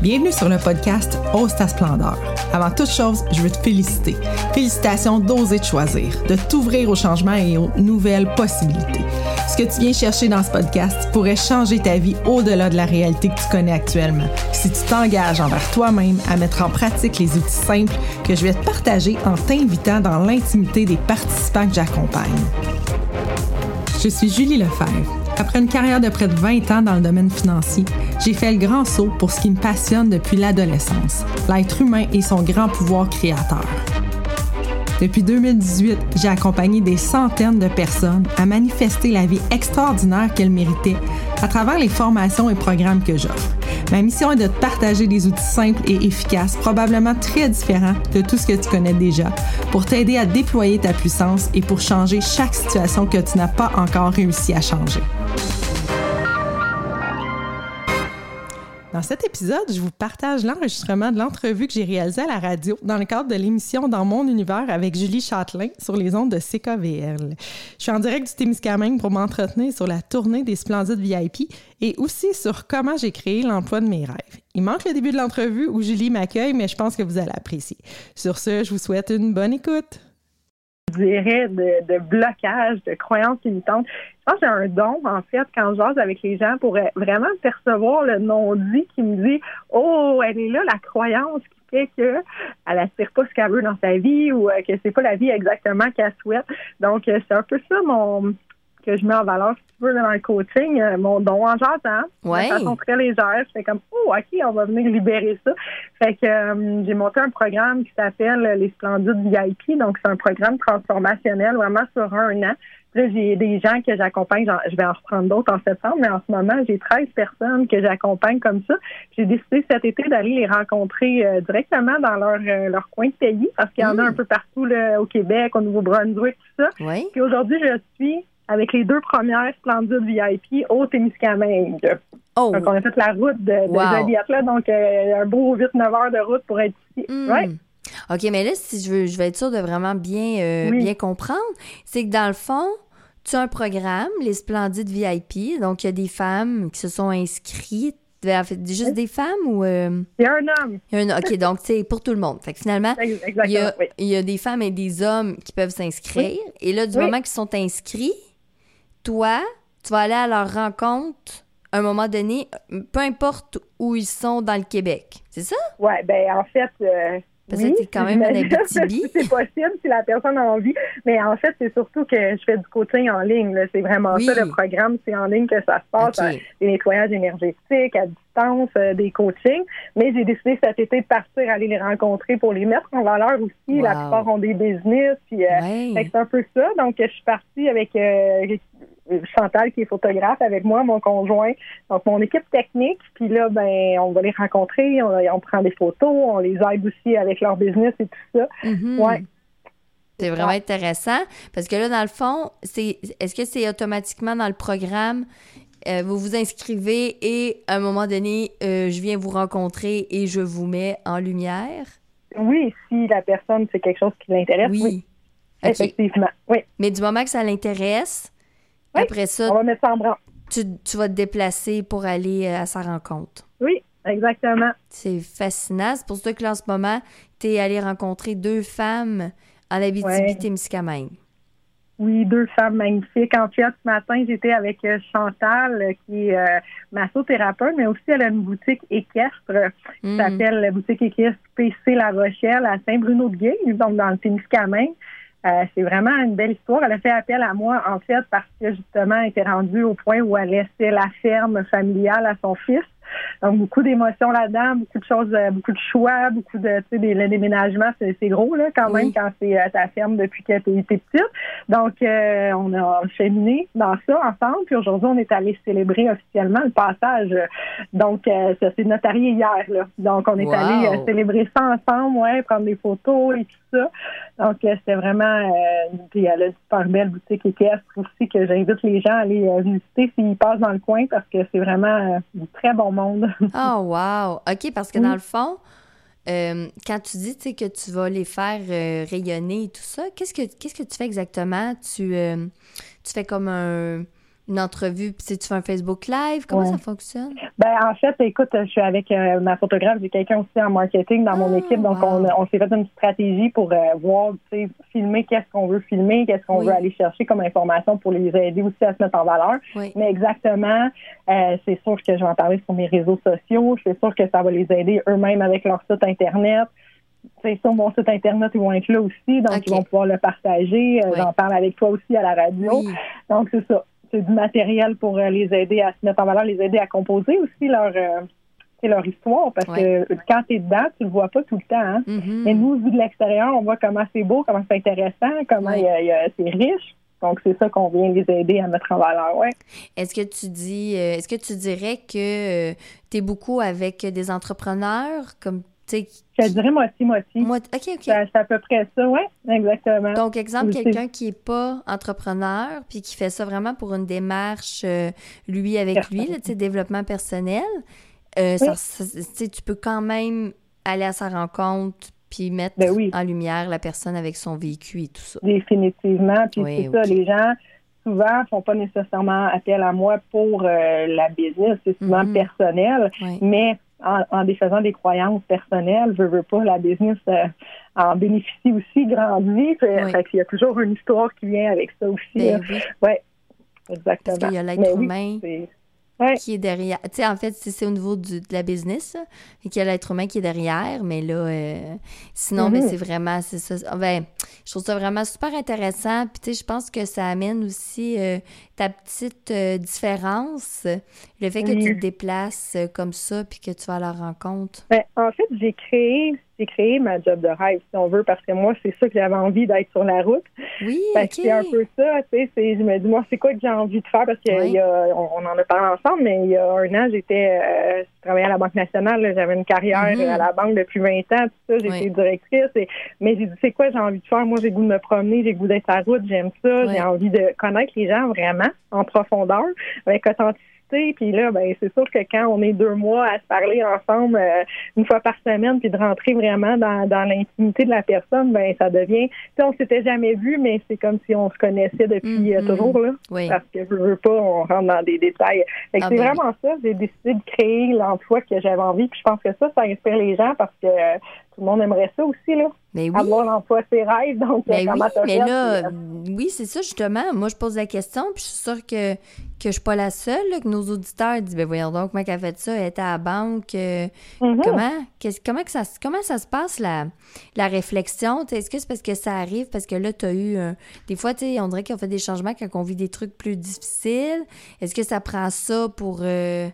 Bienvenue sur le podcast Ose ta splendeur. Avant toute chose, je veux te féliciter. Félicitations d'oser te choisir, de t'ouvrir au changement et aux nouvelles possibilités. Ce que tu viens chercher dans ce podcast pourrait changer ta vie au-delà de la réalité que tu connais actuellement. Si tu t'engages envers toi-même à mettre en pratique les outils simples que je vais te partager en t'invitant dans l'intimité des participants que j'accompagne. Je suis Julie Lefebvre. Après une carrière de près de 20 ans dans le domaine financier, j'ai fait le grand saut pour ce qui me passionne depuis l'adolescence, l'être humain et son grand pouvoir créateur. Depuis 2018, j'ai accompagné des centaines de personnes à manifester la vie extraordinaire qu'elles méritaient à travers les formations et programmes que j'offre. Ma mission est de te partager des outils simples et efficaces, probablement très différents de tout ce que tu connais déjà, pour t'aider à déployer ta puissance et pour changer chaque situation que tu n'as pas encore réussi à changer. Dans cet épisode, je vous partage l'enregistrement de l'entrevue que j'ai réalisée à la radio dans le cadre de l'émission Dans mon univers avec Julie Châtelain sur les ondes de CKVL. Je suis en direct du Témiscamingue pour m'entretenir sur la tournée des Splendides VIP et aussi sur comment j'ai créé l'emploi de mes rêves. Il manque le début de l'entrevue où Julie m'accueille, mais je pense que vous allez apprécier. Sur ce, je vous souhaite une bonne écoute dirais, de, blocage, de croyances limitantes. Je pense que j'ai un don, en fait, quand je jase avec les gens pour vraiment percevoir le non-dit qui me dit Oh, elle est là, la croyance qui fait qu'elle n'aspire pas ce qu'elle veut dans sa vie ou euh, que c'est pas la vie exactement qu'elle souhaite. Donc, euh, c'est un peu ça que je mets en valeur, tu veux, dans le coaching, euh, mon don en jasant, ouais. de façon très légère. Je fais comme, oh, OK, on va venir libérer ça. Fait que euh, j'ai monté un programme qui s'appelle Les Splendides VIP. Donc, c'est un programme transformationnel vraiment sur un an. Là, j'ai des gens que j'accompagne, je vais en reprendre d'autres en septembre, mais en ce moment, j'ai 13 personnes que j'accompagne comme ça. J'ai décidé cet été d'aller les rencontrer euh, directement dans leur, euh, leur coin de pays, parce qu'il y en Mm. a un peu partout là, au Québec, au Nouveau-Brunswick, tout ça. Oui. Puis aujourd'hui, je suis avec les deux premières splendides VIP au Témiscamingue. Oh. Donc, on a fait la route de, de Wow. Donc euh, un beau 8-9 heures de route pour être ici. Hmm. Ouais. OK, mais là, si je veux, je vais être sûre de vraiment bien, euh, Oui. bien comprendre, c'est que dans le fond, tu as un programme, les Splendides VIP. Donc, il y a des femmes qui se sont inscrites. Juste des femmes ou. euh, Il y a un homme. il y a un- OK, donc c'est pour tout le monde. Fait que finalement, il y, a. Oui. il y a des femmes et des hommes qui peuvent s'inscrire. Et là, du Oui. moment qu'ils sont inscrits, toi, tu vas aller à leur rencontre à un moment donné, peu importe où ils sont dans le Québec. C'est ça? Ouais, ben en fait. euh, Parce que oui, t'es quand même Abitibi. c'est possible si la personne a envie. Mais en fait, c'est surtout que je fais du coaching en ligne. C'est vraiment Oui. ça le programme. C'est en ligne que ça se passe. OK. euh, Des nettoyages énergétiques à distance, euh, des coachings. Mais j'ai décidé cet été de partir aller les rencontrer pour les mettre en valeur aussi. La Wow. plupart ont des business. Puis, euh, Ouais. C'est un peu ça. Donc, je suis partie avec euh, Chantal, qui est photographe, avec moi, mon conjoint. Donc, mon équipe technique. Puis là, ben, on va les rencontrer, on, on prend des photos, on les aide aussi avec leur business et tout ça. Mhm. Ouais. C'est vraiment intéressant parce que là, dans le fond, c'est est-ce que c'est automatiquement dans le programme, euh, vous vous inscrivez et à un moment donné, euh, je viens vous rencontrer et je vous mets en lumière? Oui, si la personne, c'est quelque chose qui l'intéresse, oui. OK. Effectivement. Oui. Mais du moment que ça l'intéresse, Oui. après ça, On va mettre ça en branle. tu, tu vas te déplacer pour aller euh, à sa rencontre. Oui, exactement. C'est fascinant. C'est pour ça que là, en ce moment, tu es allé rencontrer deux femmes en Ouais. Oui, deux femmes magnifiques. En fait, ce matin, j'étais avec euh, Chantal, euh, qui est euh, massothérapeute, mais aussi elle a une boutique équestre qui Mhm. s'appelle la boutique équestre PC La Rochelle à Saint-Bruno-de-Guay, donc dans le Témiscamingue. Euh, c'est vraiment une belle histoire. Elle a fait appel à moi, en fait, parce que justement, elle était rendue au point où elle laissait la ferme familiale à son fils. Donc, beaucoup d'émotions là-dedans, beaucoup de choses, euh, beaucoup de choix, beaucoup de, tu sais, le déménagement, c'est c'est gros, là, quand Oui. même, quand c'est euh, ta ferme depuis que tu étais petite. Donc, euh, on a cheminé dans ça ensemble. Puis aujourd'hui, on est allé célébrer officiellement le passage. Donc, euh, ça s'est notarié hier, là. Donc, on est Wow. allé euh, célébrer ça ensemble, ouais, prendre des photos et tout ça. Donc, euh, c'était vraiment... Euh, puis elle a une super belle boutique équestre aussi que j'invite les gens à aller euh, visiter s'ils passent dans le coin parce que c'est vraiment du très bon monde. Oh, wow! OK, parce que Oui. dans le fond, euh, quand tu dis que tu vas les faire euh, rayonner et tout ça, qu'est-ce que, qu'est-ce que tu fais exactement? Tu, euh, tu fais comme un, une entrevue, puis tu fais un Facebook Live? Comment ça fonctionne? Ben, en fait, écoute, je suis avec euh, ma photographe, j'ai quelqu'un aussi en marketing dans mon Ah, équipe, donc on, on s'est fait une stratégie pour euh, voir, tu sais, filmer qu'est-ce qu'on veut filmer, qu'est-ce qu'on Oui. veut aller chercher comme information pour les aider aussi à se mettre en valeur. Oui. Mais exactement, euh, c'est sûr que je vais en parler sur mes réseaux sociaux. C'est sûr que ça va les aider eux-mêmes avec leur site Internet. C'est sur mon site Internet, ils vont être là aussi, donc ils vont pouvoir le partager. Oui. J'en parle avec toi aussi à la radio. Oui. Donc, c'est ça. C'est du matériel pour euh, les aider à se mettre en valeur, les aider à composer aussi leur, euh, c'est leur histoire. Parce que quand tu es dedans, tu le vois pas tout le temps. Hein? Mhm. Mais nous, vu de l'extérieur, on voit comment c'est beau, comment c'est intéressant, comment c'est riche. Donc, c'est ça qu'on vient les aider à mettre en valeur. Ouais. Est-ce que tu dis, euh, est-ce que tu dirais que tu es beaucoup avec des entrepreneurs, comme, Je te dirais moitié-moitié. moi, OK, OK. C'est à peu près ça, oui, exactement. Donc, exemple, quelqu'un qui est pas entrepreneur, puis qui fait ça vraiment pour une démarche, euh, lui avec lui, là, développement personnel, euh, ça- ça- tu peux quand même aller à sa rencontre, puis mettre Ben oui. en lumière la personne avec son vécu et tout ça. Définitivement. Puis Oui, c'est ça, les gens souvent font pas nécessairement appel à moi pour euh, la business, c'est souvent Mhm. personnel, mais en, en défaisant des croyances personnelles, je veux pas, la business euh, en bénéficie aussi, grandit. Fait, Oui. fait qu'il y a toujours une histoire qui vient avec ça aussi. Ben oui, Ouais, exactement. parce qu'il y a l'être oui, humain ouais. qui est derrière. Tu sais, en fait, c'est c'est au niveau du- de la business, là, et qu'il y a l'être humain qui est derrière, mais là, euh, sinon, ben, Mhm. c'est vraiment, c'est ça. Ah, Ben, je trouve ça vraiment super intéressant. Puis, tu sais, je pense que ça amène aussi euh, ta petite euh, différence, le fait que Oui. tu te déplaces euh, comme ça, puis que tu vas à la rencontre? Ben, en fait, j'ai créé, j'ai créé ma job de rêve, si on veut, parce que moi, c'est ça que j'avais envie d'être sur la route. Oui, Fait que OK. c'est un peu ça, tu sais, c'est- je me dis, moi, c'est quoi que j'ai envie de faire? Parce qu'on Oui. on, en a parlé ensemble, mais il y a un an, j'étais, euh, je travaillais à la Banque nationale, j'avais une carrière Mhm. euh, à la banque depuis 20 ans, tout ça, j'étais Oui. directrice, et- mais j'ai dit, c'est quoi j'ai envie de faire? Moi, j'ai goût de me promener, j'ai le goût d'être sur la route, j'aime ça, Oui. j'ai envie de connaître les gens vraiment en profondeur, avec authenticité, puis là, ben, c'est sûr que quand on est deux mois à se parler ensemble euh, une fois par semaine, puis de rentrer vraiment dans, dans l'intimité de la personne, ben ça devient, tu on s'était jamais vu, mais c'est comme si on se connaissait depuis euh, Mhm. toujours là, Oui. parce que je veux pas, on rentre dans des détails. Ah c'est ben vraiment ça. J'ai décidé de créer l'emploi que j'avais envie, puis je pense que ça, ça inspire les gens parce que tout le monde aimerait ça aussi là, Mais oui. avoir l'emploi ses rêves. Donc, euh, Ben oui, mais là, euh, oui, c'est ça, justement. Moi, je pose la question, puis je suis sûre que, que je suis pas la seule, là, que nos auditeurs disent, ben voyons donc, comment elle a fait ça? Elle était à la banque. euh, mhm. Comment, qu'est-ce- comment, que ça, se- comment ça se passe, la, la réflexion? Est-ce que c'est parce que ça arrive? Parce que là, tu as eu... un- Des fois, tu sais, on dirait qu'on fait des changements quand on vit des trucs plus difficiles. Est-ce que ça prend ça pour euh,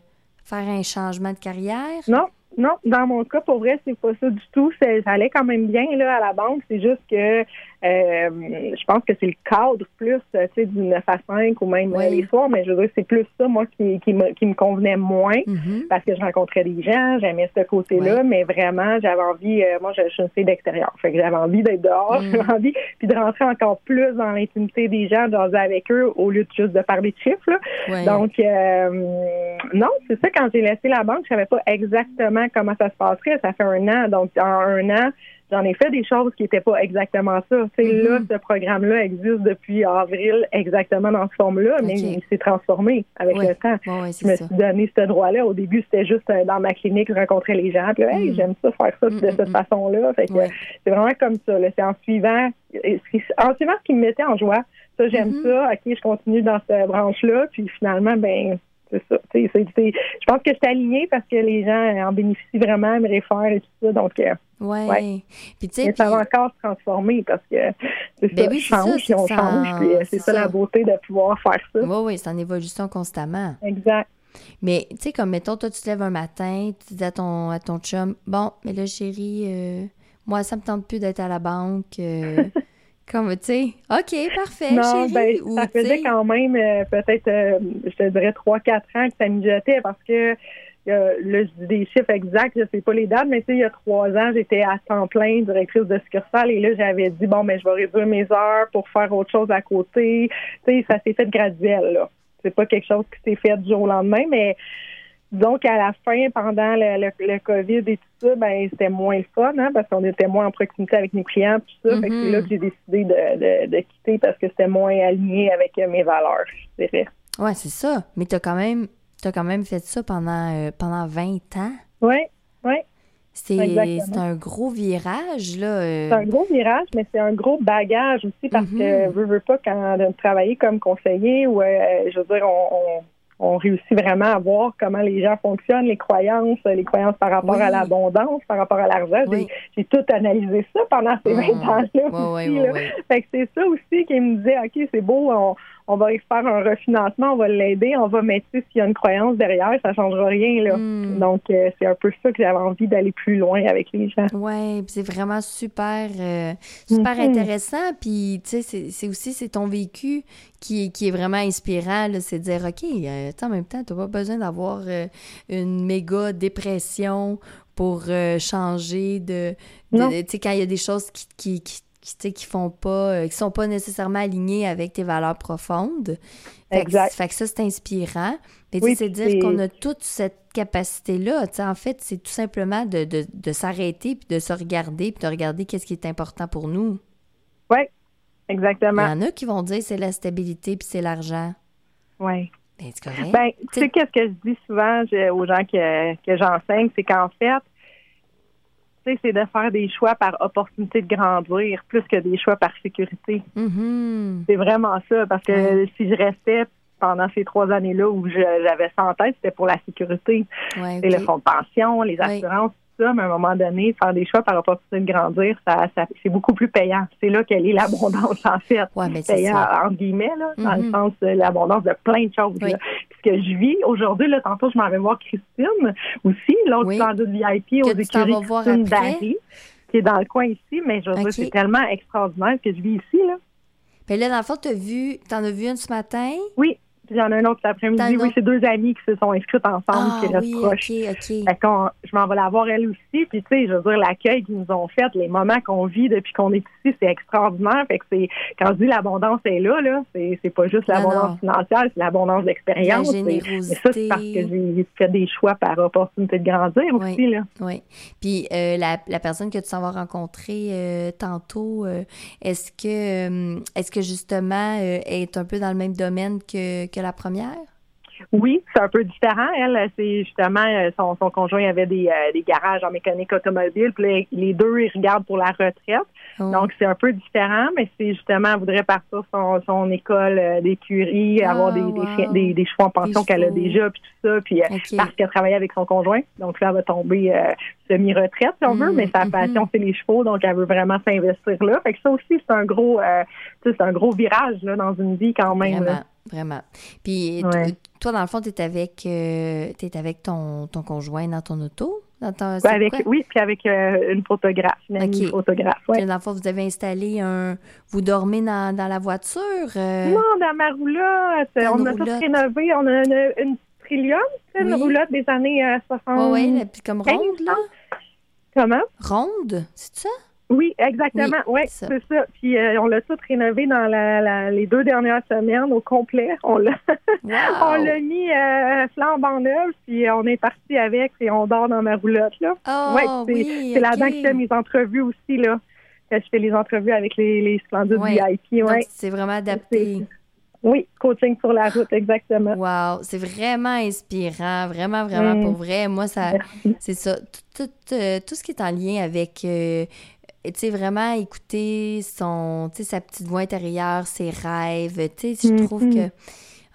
faire un changement de carrière? Non, non, dans mon cas, pour vrai, c'est pas ça du tout. Ça allait quand même bien là, à la banque. C'est juste que euh, je pense que c'est le cadre plus, euh, tu sais, du 9 à 5 ou même Oui. euh, les soirs, mais je veux dire, c'est plus ça, moi, qui, qui, me, qui me convenait moins Mhm. parce que je rencontrais des gens, j'aimais ce côté-là, Oui. mais vraiment, j'avais envie, euh, moi, je, je suis une fille d'extérieur, fait que j'avais envie d'être dehors, Mm. j'avais envie, puis de rentrer encore plus dans l'intimité des gens, de jaser avec eux, au lieu de juste de parler de chiffres, là. Donc, euh, non, c'est ça, quand j'ai laissé la banque, je savais pas exactement comment ça se passerait, ça fait un an, donc en un an, j'en ai fait des choses qui n'étaient pas exactement ça. Tu sais, Mhm. là, ce programme-là existe depuis avril exactement dans ce forme-là, mais il s'est transformé avec le temps. Je c'est me ça. suis donné ce droit-là. Au début, c'était juste euh, dans ma clinique, je rencontrais les gens. Puis, hey, Mm. j'aime ça, faire ça Mm, de mm, cette mm. façon-là. Fait que, Ouais. c'est vraiment comme ça. C'est en suivant, et ce qui- en suivant ce qui me mettait en joie. Ça, j'aime Mhm. ça. OK, je continue dans cette branche-là. Puis finalement, ben c'est ça. Tu sais, c'est- c'est- je pense que je suis alignée parce que les gens en bénéficient vraiment, me réfèrent et tout ça. Donc, euh, Ouais. Ouais. Puis, tu sais, ça va encore se transformer parce que c'est Ben ça, oui, ça, change, puis on change. ça, Puis euh, c'est ça, ça. la beauté de pouvoir faire ça. Oui, oui, c'est en évolution constamment. Exact. Mais, tu sais, comme, mettons, toi, tu te lèves un matin, tu dis à ton, à ton chum, bon, mais là, chérie, euh, moi, ça me tente plus d'être à la banque. euh, comme, tu sais, OK, parfait, Non, chérie. ben, ou, ça faisait quand même euh, peut-être, euh, je te dirais, trois, quatre ans que ça mijotait parce que euh, là, je dis des chiffres exacts, je sais pas les dates, mais tu sais, il y a trois ans, j'étais à temps plein directrice de succursale et là, j'avais dit, bon, mais je vais réduire mes heures pour faire autre chose à côté. Tu sais, ça s'est fait graduel, là. C'est pas quelque chose qui s'est fait du jour au lendemain, mais disons qu'à la fin, pendant le, le, le COVID et tout ça, ben c'était moins le fun, hein, parce qu'on était moins en proximité avec nos clients, tout ça. Fait que Mhm. c'est là que j'ai décidé de, de, de quitter parce que c'était moins aligné avec mes valeurs, je dirais. Ouais, c'est ça. Mais tu as quand même as quand même fait ça pendant, euh, pendant 20 ans. Oui, oui. C'est un gros virage, là. C'est un gros virage, mais c'est un gros bagage aussi parce que, je mm-hmm. veux pas, quand travailler comme conseiller, ou, je veux dire, on on réussit vraiment à voir comment les gens fonctionnent, les croyances, les croyances par rapport à l'abondance, par rapport à l'argent. J'ai tout analysé ça pendant ces 20 mm. ans-là aussi. Fait que c'est ça aussi qui me disait, OK, c'est beau, on, on va faire un refinancement, on va l'aider, on va mettre s'il y a une croyance derrière, ça ne changera rien. Là. Hmm. Donc, euh, c'est un peu ça que j'avais envie d'aller plus loin avec les gens. Oui, c'est vraiment super, euh, super mm-hmm. intéressant. Puis, tu sais, c'est aussi c'est ton vécu qui, qui est vraiment inspirant. C'est de dire, OK, euh, en même temps, tu n'as pas besoin d'avoir une méga dépression pour changer de. tu sais, quand il y a des choses qui, qui qui, qui font pas, euh, qui sont pas nécessairement alignés avec tes valeurs profondes. exact. fait que ça, c'est inspirant. Mais c'est dire qu'on a toute cette capacité-là. En fait, c'est tout simplement de, de, de s'arrêter, puis de se regarder, puis de regarder qu'est-ce qui est important pour nous. Oui, exactement. Il y en a qui vont dire c'est la stabilité, puis c'est l'argent. Oui. Ben, c'est correct. Ben, tu sais, qu'est-ce que je dis souvent aux gens que, que j'enseigne, c'est qu'en fait, c'est de faire des choix par opportunité de grandir plus que des choix par sécurité. Mm-hmm. C'est vraiment ça, parce que si je restais pendant ces trois années-là où j'avais ça en tête, c'était pour la sécurité. Ouais, le fonds de pension, les assurances, ça, mais à un moment donné, faire des choix par opportunité de grandir, ça, c'est beaucoup plus payant. C'est là qu'elle est l'abondance, en fait. Ouais, mais payant, entre guillemets, là, dans le mm-hmm. sens de l'abondance de plein de choses. Là. ce que je vis aujourd'hui, là, tantôt, je m'en vais voir Christine aussi, l'autre oui. candidat de VIP aux écuries Christine Barry, qui est dans le coin ici, mais je veux dire, c'est tellement extraordinaire que je vis ici, là. Puis là, dans le fond, tu vu, t'en as vu une ce matin? Oui. Puis il y en a un autre cet après-midi. Oui, c'est deux amis qui se sont inscrites ensemble, ah, qui restent oui, proches. OK, OK. Je m'en vais la voir elle aussi. Puis, tu sais, je veux dire, l'accueil qu'ils nous ont fait, les moments qu'on vit depuis qu'on est ici, c'est extraordinaire. Fait que c'est, quand je dis l'abondance est là, là, c'est, c'est pas juste l'abondance financière, c'est l'abondance d'expérience. Mais ça, c'est parce que j'ai fait des choix par opportunité de grandir oui, aussi, là. Oui. Puis, euh, la, la, personne que tu s'en vas rencontrer euh, tantôt, euh, est-ce que, est-ce que justement, est un peu dans le même domaine que, que la première? Oui, c'est un peu différent. Elle, c'est justement euh, son, son conjoint avait des, euh, des garages en mécanique automobile. Puis les deux, ils regardent pour la retraite. Oh. Donc, c'est un peu différent, mais c'est justement, elle voudrait partir son, son école euh, d'écurie, ah, avoir des, des, des, chevaux en pension qu'elle a déjà, puis tout ça, puis parce qu'elle travaillait avec son conjoint. Donc, là, elle va tomber semi-retraite, si on veut, mm, mais sa mm-hmm. passion, c'est les chevaux, donc elle veut vraiment s'investir là. Fait que ça aussi, c'est un gros, c'est un gros virage là, dans une vie quand même. Vraiment. Puis toi, dans le fond, tu es avec, euh, avec ton, ton conjoint dans ton auto? Dans avec, oui, puis avec euh, une photographe, une photographe. Ouais. Dans le fond, vous avez installé un. Vous dormez dans, dans la voiture? Euh? Non, dans ma roulotte. on a tout rénové. On a une, une Trillium, une roulotte des années 60. oui, puis comme ronde, là? Comment? Ronde, c'est ça? Oui, exactement. Oui, ouais, c'est ça. Puis euh, on l'a tout rénové dans la, les deux dernières semaines au complet. On l'a, on l'a mis euh, flambant neuf, puis on est parti avec et on dort dans ma roulotte là. Oh, ouais, c'est, oui, c'est là-dedans que je fais mes entrevues aussi là. Je fais les entrevues avec les, les splendides VIP. Ouais. c'est vraiment adapté. Oui, coaching sur la route, exactement. Wow, c'est vraiment inspirant, vraiment, vraiment pour vrai. Moi, ça, c'est ça. Tout, tout, euh, tout, ce qui est en lien avec tu sais, vraiment écouter son, tu sais, sa petite voix intérieure, ses rêves. Tu sais, je trouve que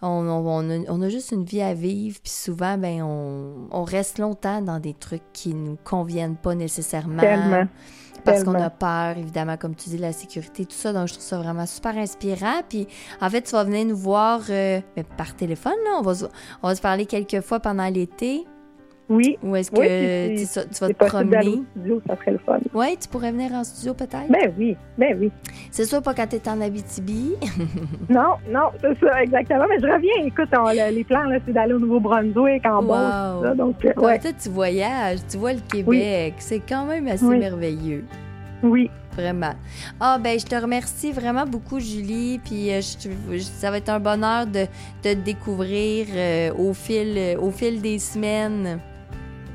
on, on, a, on, a, juste une vie à vivre, puis souvent, ben, on, on, reste longtemps dans des trucs qui nous conviennent pas nécessairement. Tellement. Parce qu'on a peur, évidemment, comme tu dis, de la sécurité, tout ça. Donc, je trouve ça vraiment super inspirant. Puis, en fait, tu vas venir nous voir euh, par téléphone, là. On va, on va se parler quelques fois pendant l'été. Oui. Ou est-ce que tu, tu, vas te promener? studio, ça serait le fun. Oui, tu pourrais venir en studio peut-être? Ben oui, ben oui. C'est sûr pas quand tu es en Abitibi. non, non, c'est ça, exactement. Mais je reviens. Écoute, les plans, c'est d'aller au Nouveau-Brunswick, en wow. Beauce, donc, euh, ouais. Toi, tu voyages, tu vois le Québec. C'est quand même assez merveilleux. Oui. Vraiment. Ah, ben, je te remercie vraiment beaucoup, Julie. Puis, euh, ça va être un bonheur de, de te découvrir euh, au, fil, au fil des semaines.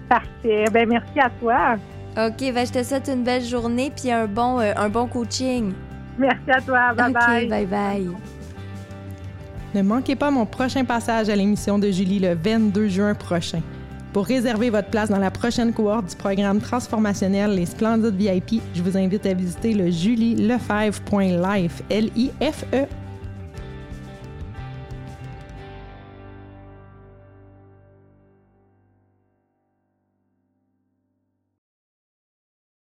Parfait. Ben, merci à toi. OK, ben, je te souhaite une belle journée puis un bon, euh, un bon coaching. Merci à toi. Bye bye. bye bye. Ne manquez pas mon prochain passage à l'émission de Julie le 22 juin prochain. Pour réserver votre place dans la prochaine cohorte du programme transformationnel Les Splendides VIP, je vous invite à visiter le julielefebvre.life, L-I-F-E